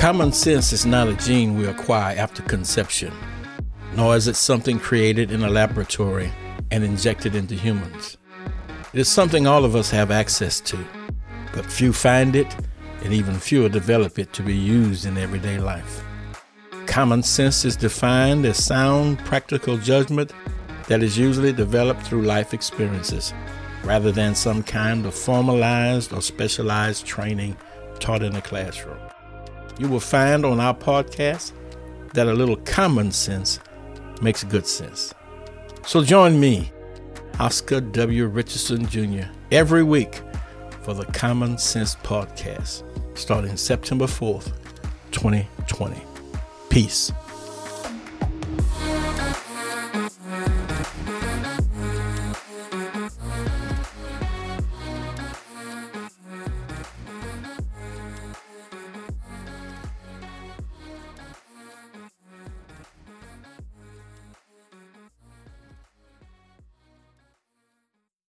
Common sense is not a gene we acquire after conception, nor is it something created in a laboratory and injected into humans. It is something all of us have access to, but few find it, and even fewer develop it to be used in everyday life. Common sense is defined as sound, practical judgment that is usually developed through life experiences rather than some kind of formalized or specialized training taught in a classroom. You will find on our podcast that a little common sense makes good sense. So join me, Oscar W. Richardson Jr., every week for the Common Sense Podcast, starting September 4th, 2020. Peace.